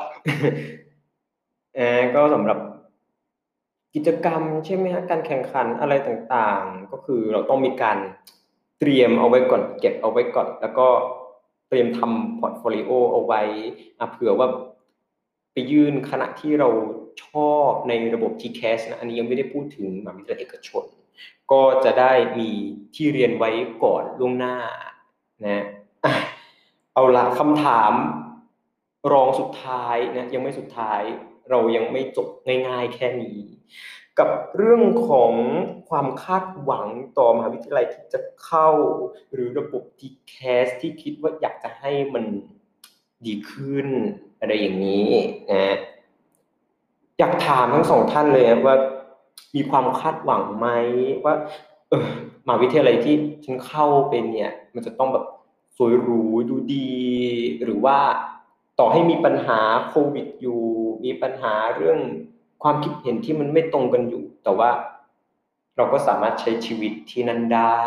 เออก็สำหรับกิจกรรมใช่ไหมฮะการแข่งขันอะไรต่างๆ ก็คือเราต้องมีการเตรียมเอาไว้ก่อน เก็บเอาไว้ก่อน แล้วก็ เตรียมทำ portfolio เอาไว้เผื่อว่าไปยื่นคณะที่เราชอบในระบบ TCAS นะอันนี้ยังไม่ได้พูดถึงมหาวิทยาลัยเอกชน ก็จะได้มีที่เรียนไว้ก่อนล่วงหน้านะเอาละคำถามรองสุดท้ายนะยังไม่สุดท้ายเรายังไม่จบง่ายๆแค่นี้ กับเรื่องของความคาดหวังต่อมหาวิทยาลัยที่จะเข้า หรือระบบ TCAS ที่คิดว่าอยากจะให้มันดีขึ้น อะไรอย่างนี้นะอยากถามทั้งสองท่านเลยว่า มีความคาดหวังไหมว่าเออมหาวิทยาลัยที่ฉันเข้าเป็นเนี่ย มันจะต้องแบบสวยหรูดูดี หรือว่าต่อให้มีปัญหาโควิดอยู่ มีปัญหาเรื่อง ความคิดเห็นที่มันไม่ตรงกันอยู่ แต่ว่าเราก็สามารถใช้ชีวิตที่นั่นได้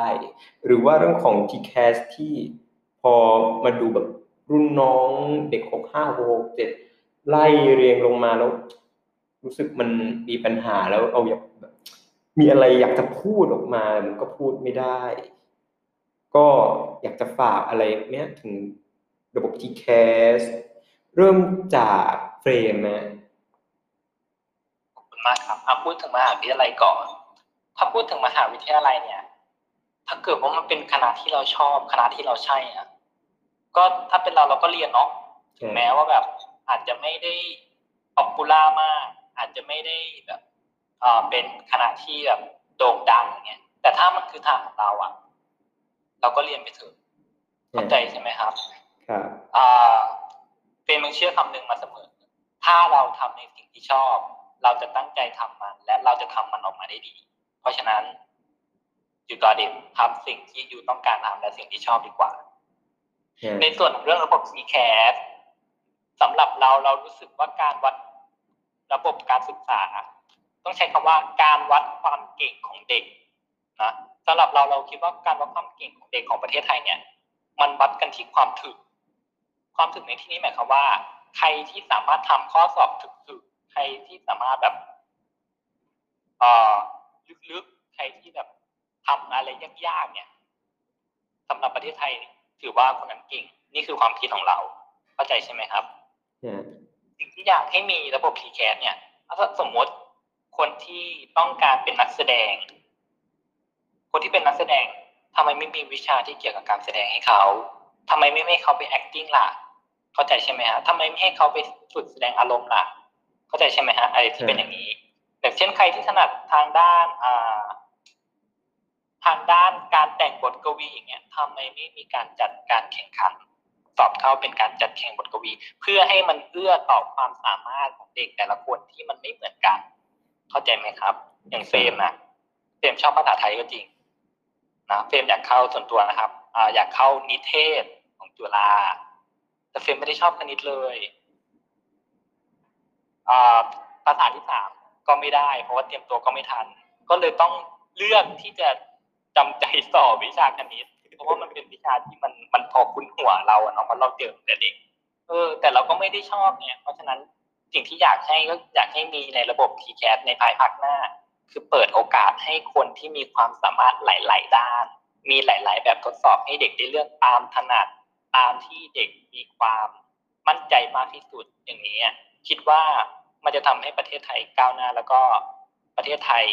หรือว่าเรื่องของ TCAS ที่พอมาดูแบบรุ่นน้องเด็กหกห้าหกเจ็ดไล่เรียงลงมาแล้ว รู้สึกมันมีปัญหาแล้วเอาอยากมีอะไรอยากจะพูดออกมา มันก็พูดไม่ได้ ก็อยากจะฝากอะไรเนี้ยถึงระบบ TCAS เริ่มจากเฟรมนะ มากครับเอาพูดถึงมหาวิทยาลัยก่อนถ้าพูดถึงมหาวิทยาลัยเนี่ย ถ้าเกิดว่ามันเป็นคณะที่เราชอบคณะที่เราใช่อะก็ถ้าเป็นเราเราก็เรียนเนาะถึงแม้ว่าแบบ อาจจะไม่ได้ popular มาก อาจจะไม่ได้แบบอ่าเป็นคณะที่แบบโด่งดังเงี้ยแต่ถ้ามันคือทางของเราอะ เราก็เรียนไปเถอะเข้าใจใช่ไหมครับครับอ่าเป็นมึงเชื่อคำหนึ่งมาเสมอ ถ้าเราทำในสิ่งที่ชอบ เราจะตั้งใจทำมัน และเราจะทำมันออกมาได้ดี เพราะฉะนั้น you ต้องเลือกทำสิ่งที่ you ต้องการทำและสิ่งที่ชอบดีกว่า ในส่วนของเรื่องระบบ c c a s สำหรับเราเรารู้สึกว่าการวัดระบบการศึกษา ต้องใช้คำว่าการวัดความเก่งของเด็กนะสำหรับเราเราคิดว่าการวัดความเก่งของเด็กของประเทศไทยเนี่ย มันวัดกันที่ความถึก ความถึกในที่นี้หมายความว่า ใครที่สามารถทำข้อสอบถึกๆใค รที่สามารถแบบเอ่อลึกๆใครที่แบบทำอะไรยากๆเนี่ยสำหรับประเทศไทยถือว่าคนนั้นเก่ง นี่คือความคิดของเรา เข้าใจใช่ไหมครับสิ่งที่อยากให้มีระบบ p c a s เนี่ยถ้าสมมติคนที่ต้องการเป็นนักแสดง คนที่เป็นนักแสดงทำไมไม่มีวิชาที่เกี่ยวกับการแสดงให้เขาทำไมไม่ให้เขาไป acting ล่ะ เข้าใจใช่ไหมฮะทำไมไม่ให้เขาไปฝึกแสดงอารมณ์ล่ะ เข้าใจใช่ไหมฮะอะไรที่เป็นอย่างนี้อย่างเช่นใครที่ถนัดทางด้านอ่าทางด้านการแต่งบทกวีอย่างเงี้ยทำไมไม่มีการจัดการแข่งขัน สอบเข้าเป็นการจัดแข่งบทกวี เพื่อให้มันเอื้อต่อความสามารถของเด็กแต่ละคนที่มันไม่เหมือนกัน เข้าใจไหมครับ อย่างเฟรมนะเฟรมชอบภาษาไทยก็จริงนะเฟรมอยากเข้าส่วนตัวนะครับอ่าอยากเข้านิเทศของจุฬาแต่เฟรมไม่ได้ชอบคณิตเลย ภาษาที่สามก็ไม่ได้ เพราะว่าเตรียมตัวก็ไม่ทัน ก็เลยต้องเลือกที่จะจำใจสอบวิชาคณิตเพราะว่ามันเป็นวิชาที่มันมันพอคุ้นหัวเราอะเนาะเพราะเราเจอแต่เด็กเออ แต่เราก็ไม่ได้ชอบเนี่ยเพราะฉะนั้นสิ่งที่อยากให้ก็อยากให้มีในระบบ TCAS ในภายภาคหน้า คือเปิดโอกาสให้คนที่มีความสามารถหลาย ๆ ด้าน มีหลาย ๆ แบบทดสอบให้เด็กได้เลือกตามถนัดตามที่เด็กมีความมั่นใจมากที่สุดอย่างนี้ คิดว่ามันจะทำให้ประเทศไทยก้าวหน้า แล้วก็ประเทศไทย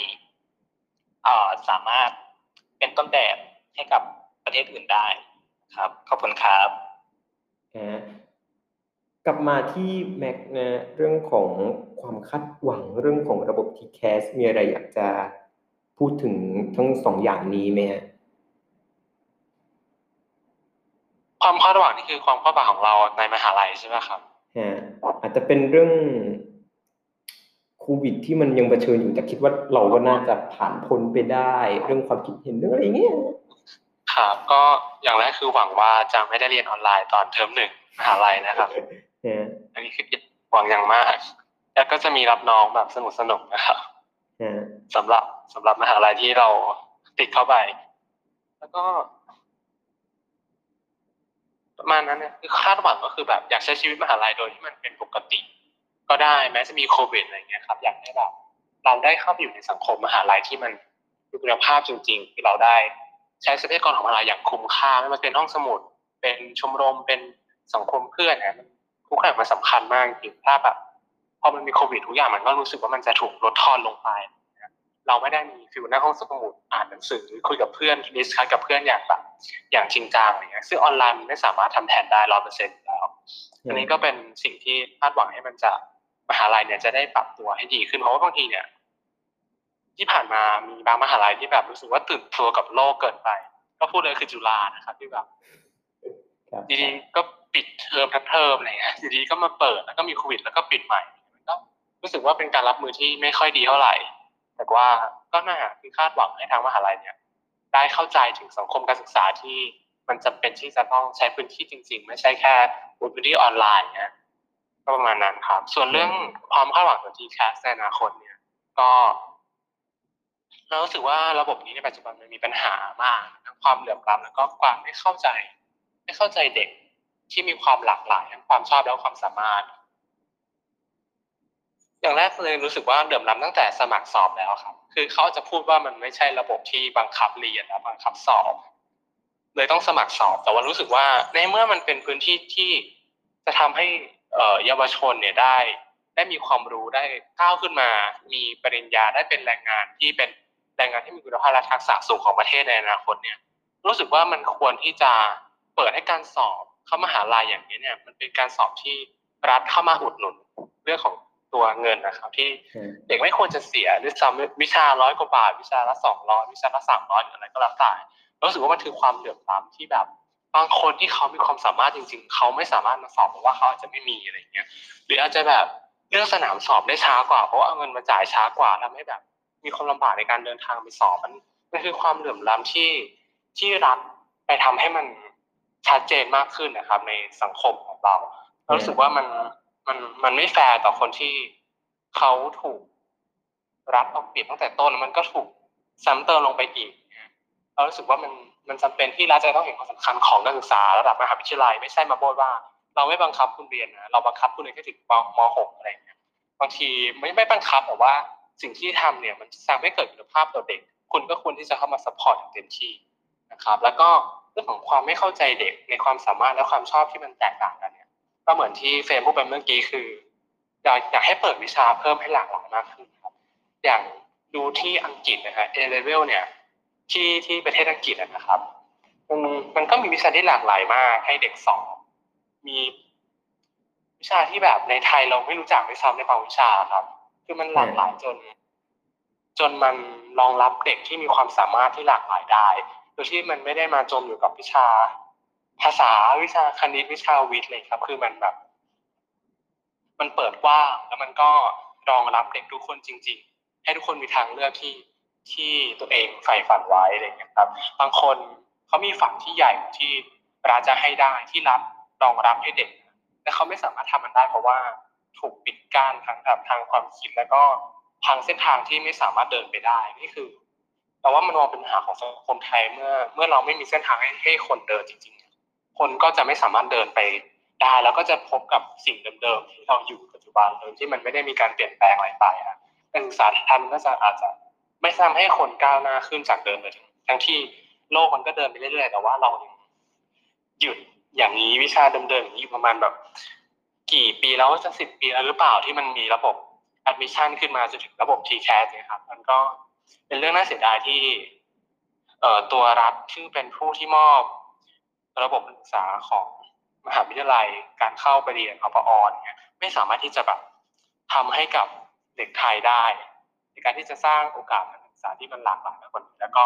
สามารถเป็นต้นแบบให้กับประเทศอื่นได้ครับ ขอบคุณครับกลับมาที่แม็กนะเรื่องของความคาดหวังเรื่องของระบบ TCAS มีอะไรอยากจะพูดถึงทั้งสองอย่างนี้ไหมฮะความคาดหวังนี่คือความคาดหวังของเราในมหาลัยใช่ไหมครับ อาจจะเป็นเรื่องโควิดที่มันยังเผชิญอยู่แต่คิดว่าเราก็น่าจะผ่านพ้นไปได้ เรื่องความคิดเห็นเรื่องอะไรเงี้ยครับก็อย่างแรกคือหวังว่าจะไม่ได้เรียนออนไลน์ตอนเทอมหนึ่งมหาลัยนะครับอันนี้คือหวังอย่างมาก แล้วก็จะมีรับน้องแบบสนุกสนุกนะครับสำหรับสำหรับมหาลัยที่เราติดเข้าไป แล้วก็ ประมาณนั้นเนี่ยคือคาดหวังก็คือแบบอยากใช้ชีวิตมหาลัยโดยที่มันเป็นปกติ ก็ได้แม้จะมีโควิดอะไรเงี้ยครับ อยากให้แบบเราได้เข้าไปอยู่ในสังคมมหาลัยที่มันมีคุณภาพจริงๆที่เราได้ใช้ทรัพยากรของมหาลัยอย่างคุ้มค่าไม่ว่าเป็นห้องสมุด เป็นชมรมเป็นสังคมเพื่อนนะทุกอย่างมันสำคัญมากจริงถ้าแบบพอมันมีโควิดทุกอย่างมันก็รู้สึกว่ามันจะถูกลดทอนลงไปเราไม่ได้มี feel หน้าห้องสมุดอ่านหนังสือคุยกับเพื่อน discuss กับเพื่อนอย่างแบบ อย่างจริงจังอะไรเงี้ยซึ่งออนไลน์มันไม่สามารถทำแทนได้ร้อยเปอร์เซ็นต์แล้วอันนี้ก็เป็นสิ่งที่คาดหวังให้มันจะมหาลัยเนี่ยจะได้ปรับตัวให้ดีขึ้นเพราะว่าบางทีเนี่ย ที่ผ่านมามีบางมหาลัยที่แบบรู้สึกว่าตื่นตัวกับโลกเกินไป ก็พูดเลยคือจุฬานะครับที่แบบดีๆก็ปิดเทอมทั้งเทอมอะไรเงี้ยดีๆก็มาเปิดแล้วก็มีโควิด แล้วก็ปิดใหม่ก็รู้สึกว่าเป็นการรับมือที่ไม่ค่อยดีเท่าไหร่ แต่ว่าก็น่าคือคาดหวังให้ทางมหาลัยเนี่ย ได้เข้าใจถึงสังคมการศึกษาที่มันจำเป็นที่จะต้องใช้พื้นที่จริง ๆ ไม่ใช่แค่พื้นที่ออนไลน์เนี่ยก็ประมาณนั้นครับ ส่วนเรื่องความคาดหวังของทีแคสในอนาคตเนี่ย ก็เรารู้สึกว่าระบบนี้ในปัจจุบันมันมีปัญหามากทั้งความเหลื่อมล้ำแล้วก็ความไม่เข้าใจ ไม่เข้าใจเด็กที่มีความหลากหลายทั้งความชอบและความสามารถ อย่างแรกเลยรู้สึกว่าเดือมล้ำตั้งแต่สมัครสอบแล้วครับ คือเขาจะพูดว่ามันไม่ใช่ระบบที่บังคับเรียนและบังคับสอบ เลยต้องสมัครสอบ แต่ว่ารู้สึกว่าในเมื่อมันเป็นพื้นที่ที่จะทำให้เยาวชนเนี่ยได้ ได้มีความรู้ได้ก้าวขึ้นมา มีปริญญาได้เป็นแรงงานที่เป็นแรงงานที่มีคุณภาพและทักษะสูงของประเทศในอนาคตเนี่ย รู้สึกว่ามันควรที่จะเปิดให้การสอบเข้ามหาลัยอย่างนี้เนี่ย มันเป็นการสอบที่รัฐเข้ามาอุดหนุนเรื่องของ ตัวเงินนะครับ ที่เด็กไม่ควรจะเสียหรือซ้ำวิชาร้อยกว่าบาท วิชาละสองร้อยวิชาละสามร้อยหรืออะไรก็แล้วแต่รู้สึกว่ามันคือความเหลื่อมล้ำที่แบบบางคนที่เขามีความสามารถจริง ๆ เขาไม่สามารถมาสอบเพราะว่าเขาอาจจะไม่มีอะไรเงี้ย หรืออาจจะแบบเลือกสนามสอบได้ช้ากว่า เพราะว่าเอาเงินมาจ่ายช้ากว่าทำให้แบบ มีความลำบากในการเดินทางไปสอบมันมันคือความเหลื่อมล้ำที่ที่รัฐไปทำให้มันชัดเจนมากขึ้นนะครับ ในสังคมของเราเรารู้สึกว่ามัน มันมันไม่แฟร์ต่อคนที่เขาถูกรับเอาเปรียบตั้งแต่ต้นมันก็ถูกซ้ำเติมลงไปอีกเรารู้สึกว่ามันมันจำเป็นที่รัฐจะต้องเห็นความสำคัญของการศึกษาระดับมหาวิทยาลัยไม่ใช่มาโบยว่า เราไม่บังคับคุณเรียนนะเราบังคับคุณเรียนแค่ถึงม .6 อะไรเงี้ยบางทีไม่ไม่บังคับแต่ว่าสิ่งที่ทำเนี่ยมันสร้างให้เกิดคุณภาพต่อเด็ก คุณก็ควรที่จะเข้ามาสปอร์ตอย่างเต็มที่นะครับ แล้วก็เรื่องของความไม่เข้าใจเด็กในความสามารถและความชอบที่มันแตกต่างกันเนี่ย ก็เหมือนที่เฟรมพูดไปเมื่อกี้คืออยากอยากให้เปิดวิชาเพิ่มให้หลากหลายมากขึ้นครับ อย่างดูที่อังกฤษนะฮะ A level เนี่ยที่ที่ประเทศอังกฤษนะครับมันมันก็มีวิชาที่หลากหลายมากให้เด็กสอบมีวิชาที่แบบในไทยเราไม่รู้จักไม่ซ้ำในบางวิชาครับ คือมันหลากหลายจน จนมันรองรับเด็กที่มีความสามารถที่หลากหลายได้โดยที่มันไม่ได้มาจมอยู่กับวิชา ภาษาวิชาคณิตวิชาวิทย์เลยครับ คือมันแบบ มันเปิดกว้างแล้วมันก็รองรับเด็กทุกคนจริง ๆ ให้ทุกคนมีทางเลือกที่ที่ตัวเองใฝ่ฝันไว้อะไรเงี้ยครับ บางคนเขามีฝันที่ใหญ่ที่รัฐจะให้ได้ที่รับรองรับให้เด็ก แต่เขาไม่สามารถทำมันได้เพราะว่าถูกปิดกั้นทางแบบทางความคิดแล้วก็ทางเส้นทางที่ไม่สามารถเดินไปได้นี่คือ แต่ว่ามันมองเป็นปัญหาของสังคมไทยเมื่อ เมื่อเราไม่มีเส้นทางให้ให้คนเดินจริง คนก็จะไม่สามารถเดินไปได้แล้วก็จะพบกับสิ่งเดิมๆที่เราอยู่ปัจจุบันโดยที่มันไม่ได้มีการเปลี่ยนแปลงอะไรไปนะการศึกษาทันก็จะอาจจะไม่ทำให้คนก้าวหน้าขึ้นจากเดิมเลยทั้งที่โลกมันก็เดินไปเรื่อยๆแต่ว่าเราหยุดอย่างนี้วิชาเดิมๆอย่างนี้ประมาณแบบ กี่ปีแล้วจะสิบปีแล้วหรือเปล่าที่มันมีระบบ admission ขึ้นมาจนถึงระบบ TCAS เนี่ยครับมันก็เป็นเรื่องน่าเสียดายที่ เอ่อตัวรัฐซึ่งเป็นผู้ที่มอบ ระบบศึกษาของมหาวิทยาลัยการเข้าไปเรียนอปอเนี่ยไม่สามารถที่จะแบบทำให้กับเด็กไทยได้ ในการที่จะสร้างโอกาสการศึกษาที่มันหลากหลายมากกว่านี้แล้วก็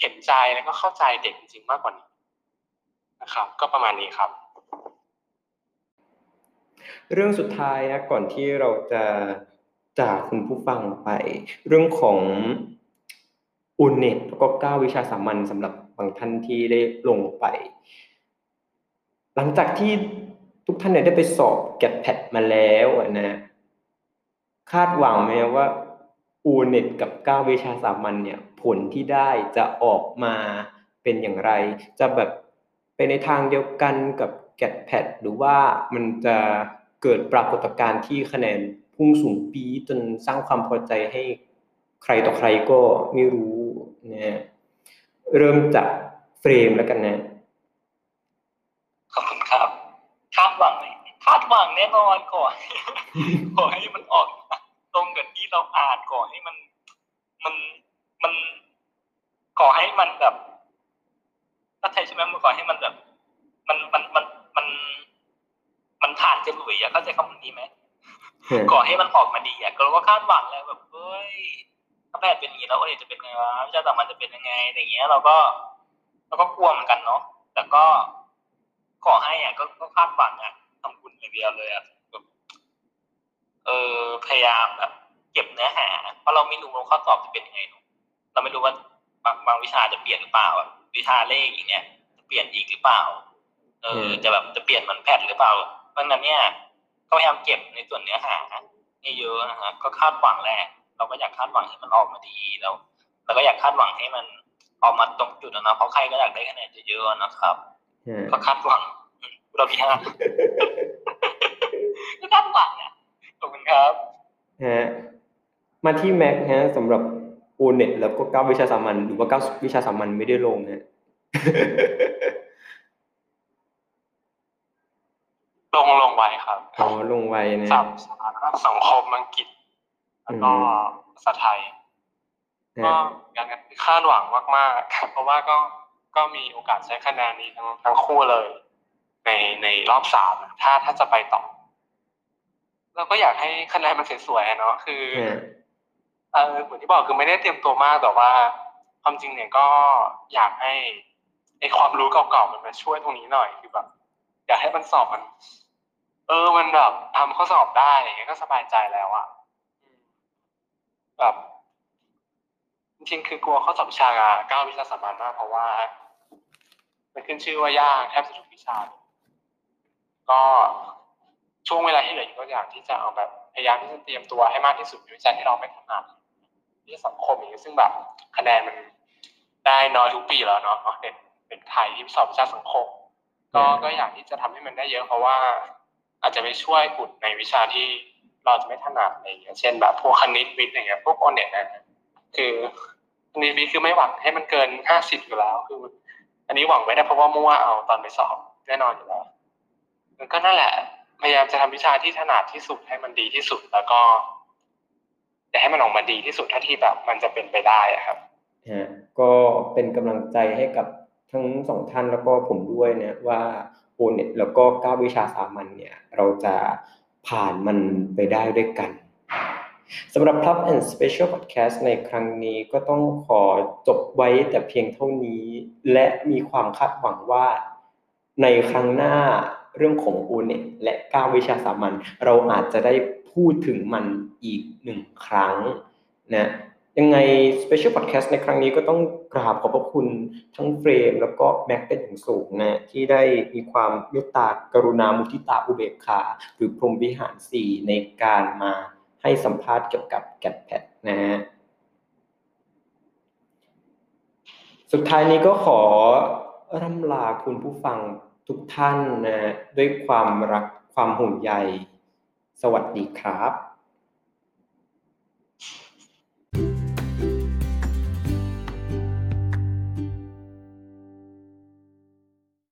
เห็นใจแล้วก็เข้าใจเด็กจริงๆมากกว่านี้นะครับ ก็ประมาณนี้ครับ เรื่องสุดท้ายนะก่อนที่เราจะจากคุณผู้ฟังไป เรื่องของอุนเน็ตแล้วก็ก้าวิชาสามัญสำหรับบางท่านที่ได้ลงไป หลังจากที่ทุกท่านเนี่ยได้ไปสอบแกดแพดมาแล้วนะ คาดหวังไหมว่าอูเน็ตกับก้าวิชาสามัญเนี่ย ผลที่ได้จะออกมาเป็นอย่างไร จะแบบไปในทางเดียวกันกับแกดแพดหรือว่ามันจะเกิดปรากฏการณ์ที่คะแนนพุ่งสูงปีจนสร้างความพอใจให้ใครต่อใครก็ไม่รู้นะเริ่มจากเฟรมแล้วกันนะ ขอบคุณครับ คาดหวังไหมคาด หวังแน่นอนก่อนขอให้มันออกมาตรงกับที่เราอ่านก่อนให้มัน มันมันขอให้มันแบบถ้าใช่ใช่ไหมมันขอให้มันแบบ มันมันมันมัน มันผ่านเจลุยอะเข้าใจคำนี้ไหมก่อให้มันออกมาดีอะเราก็คาดหวังเลยแบบเฮ้ยถ้าแพทย์เป็นอย่างนี้แล้วโอ้ยจะเป็นไงวะวิชาต่อมันจะเป็นยังไงอย่างเงี้ย เราก็เราก็กลัวเหมือนกันเนาะแต่ก็ขอให้อะก็ก็คาดหวังอะทำบุญ อย่างเดียวเลยอะแบบเออพยายามแบบเก็บเนื้อหา เพราะเราไม่รู้ว่าข้อสอบจะเป็นยังไงเนาะเราไม่รู้ว่าบางบางวิชาจะเปลี่ยนหรือเปล่าอะวิชาเลขอย่างเงี้ยจะเปลี่ยนอีกหรือเปล่า เออจะแบบจะเปลี่ยนเหมือนแพทหรือเปล่าเพราะนั้นเนี่ยก็พยายามเก็บในส่วนเนื้อหาเยอะๆนะฮะก็คาดหวังแหละเราก็อยากคาดหวังให้มันออกมาดีแล้วเราก็อยากคาดหวังให้มันออกมาตรงจุดนะนะเพราะใครก็อยากได้คะแนนเยอะๆนะครับ ก็คาดหวังเราพี่ห้าก็ คาดหวังอะขอบคุณครับฮะมาที่แม็กฮะสำหรับโอเน็ตแล้วก็เก้าวิชาสามัญหรือว่าเก้าวิชาสามัญไม่ได้ลงฮะลงลงไว้ครับอ๋อลงไว้นะสับสังคมอังกฤษแล้วก็ภาษาไทยก็อย่างนั้นคาดหวังมากๆเพราะว่าก็ก็มีโอกาสใช้คะแนนนี้ทั้งทั้งคู่เลย ในในรอบสามถ้าถ้าจะไปต่อ เราก็อยากให้คะแนนมันสวยๆเนาะคือเออเหมือนที่บอกคือไม่ได้เตรียมตัวมากแต่ว่า ความจริงเนี่ยก็อยากให้ไอความรู้เก่าๆมันมาช่วยตรงนี้หน่อยคือแบบอยากให้มันสอบมัน เออมันแบบทำข้อสอบได้อย่างเงี้ยก็สบายใจแล้วอะแบบจริงๆคือกลัวข้อสอบวิชาเก้าวิชาสามัญมาก เพราะว่ามันขึ้นชื่อว่ายากแทบจะทุกวิชา ก็ ช่วงเวลาที่เหลืออยู่ก็อยากที่จะเอาแบบพยายามที่จะเตรียมตัวให้มากที่สุดในวิชาที่เราไม่ถนัดที่สังคมอย่างนี้ซึ่งแบบคะแนนมันได้น้อยทุกปีแล้วเนาะเด็กเด็กไทยที่สอบวิชาสังคม ก็ก็อยากที่จะทำให้มันได้เยอะเพราะว่า อาจจะไปช่วยอุดในวิชาที่เราจะไม่ถนัดอะไรอย่างเงี้ยเช่นแบบพวกคณิตวิทย์อย่างเงี้ยพวกโอเน็ตนะคือคณิตวิทย์คือไม่หวังให้มันเกินห้าสิบอยู่แล้ว คือ อันนี้หวังไว้ได้เพราะว่ามั่วเอาตอนไปสอบแน่นอนอยู่แล้วมันก็นั่นแหละ พยายามจะทำวิชาที่ถนัดที่สุดให้มันดีที่สุดแล้วก็จะให้มันออกมาดีที่สุดเท่าที่แบบ มันจะเป็นไปได้อะครับฮะก็เป็นกำลังใจให้กับทั้งสองท่านแล้วก็ผมด้วยนะว่าโอเน็ตแล้วก็ก้าวิชาสามัญเนี่ย เราจะผ่านมันไปได้ด้วยกันสำหรับ Club and Special Podcast ในครั้งนี้ก็ต้องขอจบไว้แต่เพียงเท่านี้ และมีความคาดหวังว่าในครั้งหน้า เรื่องของ o n e t และก้าวิชาสามัญเราอาจจะได้พูดถึงมันอีกหนึ่งครั้งนะยังไง Special Podcast ในครั้งนี้ก็ต้องกราบขอบพระคุณทั้งเฟรม แล้วก็แม็กเป็นอย่างสูงนะที่ได้มีความเมตตากรุณามุทิตาอุเบกขา หรือพรหมวิหารสี่ในการมาให้สัมภาษณ์เกี่ยวกับแกดแพดนะฮะสุดท้ายนี้ก็ขอร่ำลาคุณผู้ฟัง ทุกท่านนะด้วยความรักความห่วงใย สวัสดีครับ